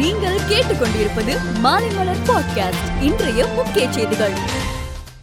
நீங்கள் கேட்டுக்கொண்டிருப்பது மாலைமலர் பாட்காஸ்ட் இன்றைய முக்கிய செய்திகள்.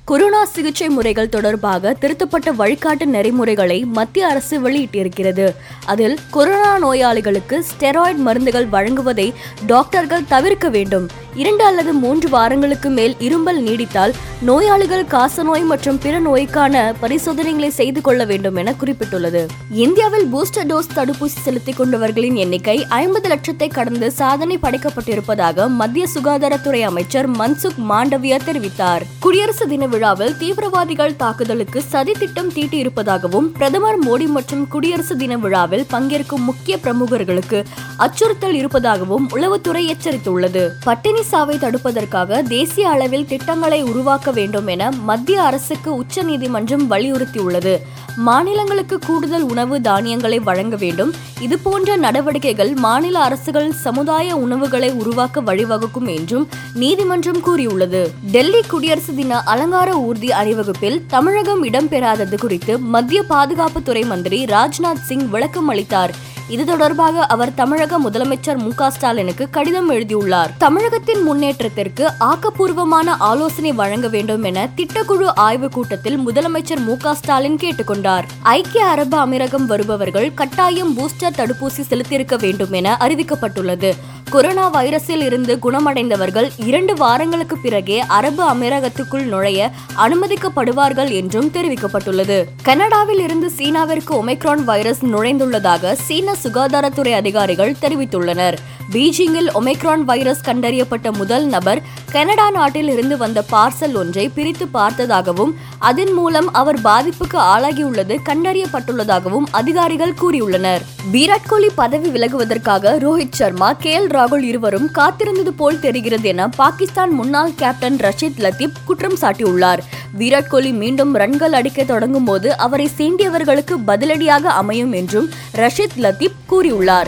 கொரோனா சிகிச்சை முறைகள் தொடர்பாக திருத்தப்பட்ட வழிகாட்டு நெறிமுறைகளை மத்திய அரசு வெளியிட்டிருக்கிறது. அதில் கொரோனா நோயாளிகளுக்கு ஸ்டெராய்டு மருந்துகள் வழங்குவதை டாக்டர்கள் தவிர்க்க வேண்டும். இரண்டு அல்லது மூன்று வாரங்களுக்கு மேல் இரும்பல் நீடித்தால் நோயாளிகள் காசநோய் மற்றும் பிற நோய்க்கான பரிசோதனைகளை செய்து கொள்ள வேண்டும் என குறிப்பிட்டுள்ளது. இந்தியாவில் பூஸ்டர் டோஸ் தடுப்பூசி செலுத்திக் கொண்டவர்களின் எண்ணிக்கை ஐம்பது லட்சத்தை கடந்து சாதனை படைக்கப்பட்டிருப்பதாக மத்திய சுகாதாரத்துறை அமைச்சர் மன்சுக் மாண்டவியா தெரிவித்தார். குடியரசு தின விழாவில் தீவிரவாதிகள் தாக்குதலுக்கு சதி திட்டம் தீட்டியிருப்பதாகவும் பிரதமர் மோடி மற்றும் குடியரசு தின விழாவில் பங்கேற்கும் முக்கிய பிரமுகர்களுக்கு அச்சுறுத்தல் இருப்பதாகவும் உளவுத்துறை எச்சரித்துள்ளது. பட்டினி சாவை தடுப்பதற்காக தேசிய அளவில் திட்டங்களை உருவாக்க வேண்டும் என மத்திய அரசுக்கு உச்சநீதிமன்றம் வலியுறுத்தியுள்ளது. மாநிலங்களுக்கு கூடுதல் உணவு தானியங்களை வழங்க வேண்டும். இதுபோன்ற நடவடிக்கைகள் மாநில அரசுகள் சமுதாய உணவுகளை உருவாக்க வழிவகுக்கும் என்றும் நீதிமன்றம் கூறியுள்ளது. டெல்லி குடியரசு தின அலங்கார ஊர்தி அணிவகுப்பில் தமிழகம் இடம்பெறாதது குறித்து மத்திய பாதுகாப்புத்துறை மந்திரி ராஜ்நாத் சிங் விளக்கம் அளித்தார். இது தொடர்பாக அவர் தமிழக முதலமைச்சர் மு ஸ்டாலினுக்கு கடிதம் எழுதியுள்ளார். தமிழகத்தின் முன்னேற்றத்திற்கு ஆக்கப்பூர்வமான ஆலோசனை வழங்க வேண்டும் என திட்டக்குழு ஆய்வு கூட்டத்தில் முதலமைச்சர் மு ஸ்டாலின் கேட்டுக்கொண்டார் ஐக்கிய அரபு அமீரகம் வருபவர்கள் கட்டாயம் பூஸ்டர் தடுப்பூசி செலுத்தியிருக்க வேண்டும் என அறிவிக்கப்பட்டுள்ளது. கொரோனா வைரஸில் இருந்து குணமடைந்தவர்கள் இரண்டு வாரங்களுக்கு பிறகே அரபு அமீரகத்துக்குள் நுழைய அனுமதிக்கப்படுவார்கள் என்றும் தெரிவிக்கப்பட்டுள்ளது. கனடாவில் இருந்து சீனாவிற்கு ஒமைக்ரான் வைரஸ் நுழைந்துள்ளதாக சீன சுகாதாரத்துறை அதிகாரிகள் தெரிவித்துள்ளனர். பீஜிங்கில் ஒமைக்ரான் வைரஸ் கண்டறியப்பட்ட முதல் நபர் கனடா நாட்டில் இருந்து வந்த பார்சல் ஒன்றை பிரித்து பார்த்ததாகவும் அதன் மூலம் அவர் பாதிப்புக்கு ஆளாகியுள்ளது கண்டறியப்பட்டுள்ளதாகவும் அதிகாரிகள் கூறியுள்ளனர். விராட் கோலி பதவி விலகுவதற்காக ரோஹித் சர்மா கே எல் ராகுல் இருவரும் காத்திருந்தது போல் தெரிகிறது என பாகிஸ்தான் முன்னாள் கேப்டன் ரஷீத் லத்தீப் குற்றம் சாட்டியுள்ளார். விராட் கோலி மீண்டும் ரன்கள் அடிக்க தொடங்கும் போது அவரை சீண்டியவர்களுக்கு பதிலடியாக அமையும் என்றும் ரஷீத் லத்தீப் கூறியுள்ளார்.